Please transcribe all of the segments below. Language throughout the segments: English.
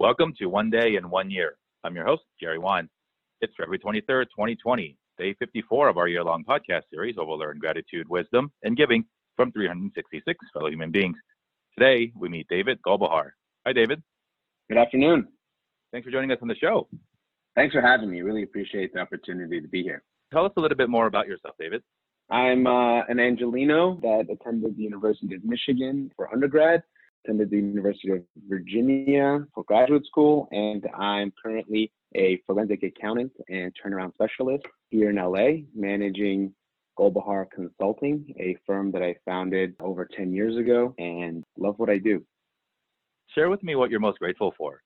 Welcome to One Day in One Year. I'm your host, Jerry Wine. It's February 23rd, 2020, day 54 of our year long podcast series where we'll learn gratitude, wisdom, and giving from 366 fellow human beings. Today, we meet David Golbahar. Hi, David. Good afternoon. Thanks for joining us on the show. Thanks for having me. Really appreciate the opportunity to be here. Tell us a little bit more about yourself, David. I'm uh, an Angeleno that attended the University of Michigan for undergrad, attended the University of Virginia for graduate school, and I'm currently a forensic accountant and turnaround specialist here in LA, managing Golbahar Consulting, a firm that I founded over 10 years ago and love what I do. Share with me what you're most grateful for.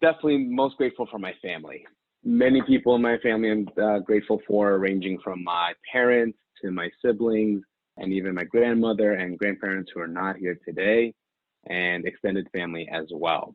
Definitely most grateful for my family. Many people in my family I'm uh, grateful for, ranging from my parents to my siblings and even my grandmother and grandparents who are not here today, and extended family as well.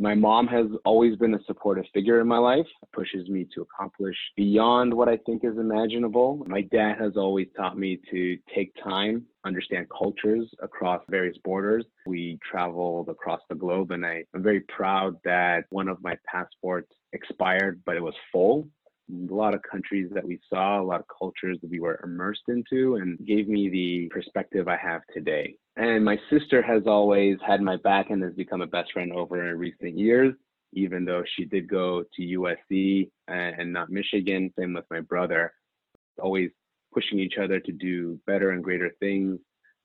My mom has always been a supportive figure in my life, pushes me to accomplish beyond what I think is imaginable. My dad has always taught me to take time, understand cultures across various borders. We traveled across the globe, and I, am very proud that one of my passports expired, but it was full a lot of countries that we saw, a lot of cultures that we were immersed into, and gave me the perspective I have today. And my sister has always had my back and has become a best friend over in recent years, even though she did go to USC and not Michigan. Same with my brother. Always pushing each other to do better and greater things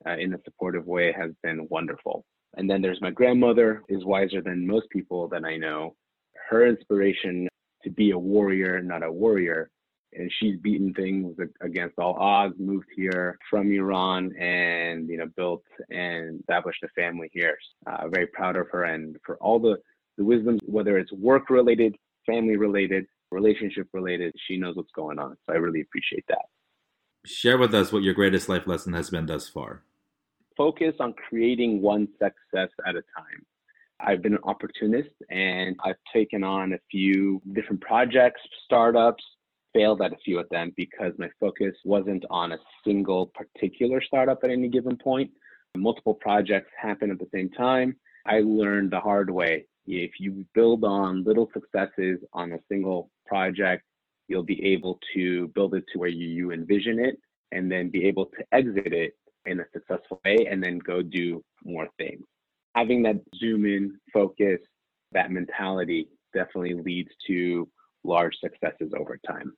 uh, in a supportive way has been wonderful. And then there's my grandmother, is wiser than most people that I know. Her inspiration to be a warrior, not a warrior. And she's beaten things against all odds, moved here from Iran and, you know, built and established a family here. Uh, very proud of her and for all the, the wisdom, whether it's work related, family related, relationship related, she knows what's going on. So I really appreciate that. Share with us what your greatest life lesson has been thus far. Focus on creating one success at a time. I've been an opportunist and I've taken on a few different projects, startups, failed at a few of them because my focus wasn't on a single particular startup at any given point. Multiple projects happen at the same time. I learned the hard way. If you build on little successes on a single project, you'll be able to build it to where you, you envision it and then be able to exit it in a successful way and then go do more things having that zoom in focus, that mentality definitely leads to large successes over time.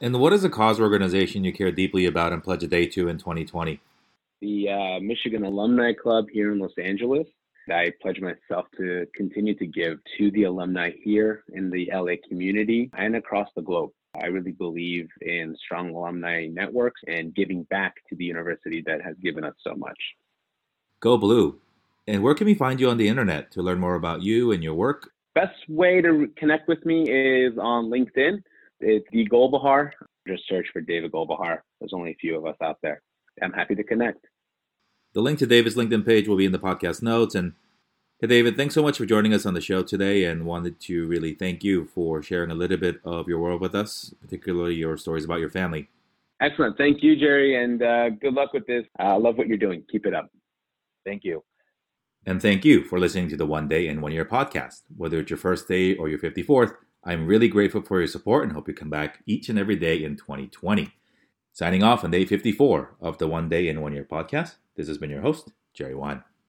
And what is a cause organization you care deeply about and pledge a day to in 2020? The uh, Michigan Alumni Club here in Los Angeles. I pledge myself to continue to give to the alumni here in the LA community and across the globe. I really believe in strong alumni networks and giving back to the university that has given us so much. Go Blue. And where can we find you on the internet to learn more about you and your work? Best way to connect with me is on LinkedIn. It's the Golbahar. Just search for David Golbahar. There's only a few of us out there. I'm happy to connect. The link to David's LinkedIn page will be in the podcast notes. And hey, David, thanks so much for joining us on the show today and wanted to really thank you for sharing a little bit of your world with us, particularly your stories about your family. Excellent. Thank you, Jerry, and uh, good luck with this. I uh, love what you're doing. Keep it up. Thank you. And thank you for listening to the One Day in One Year podcast. Whether it's your first day or your 54th, I'm really grateful for your support and hope you come back each and every day in 2020. Signing off on day 54 of the One Day in One Year podcast, this has been your host, Jerry Wine.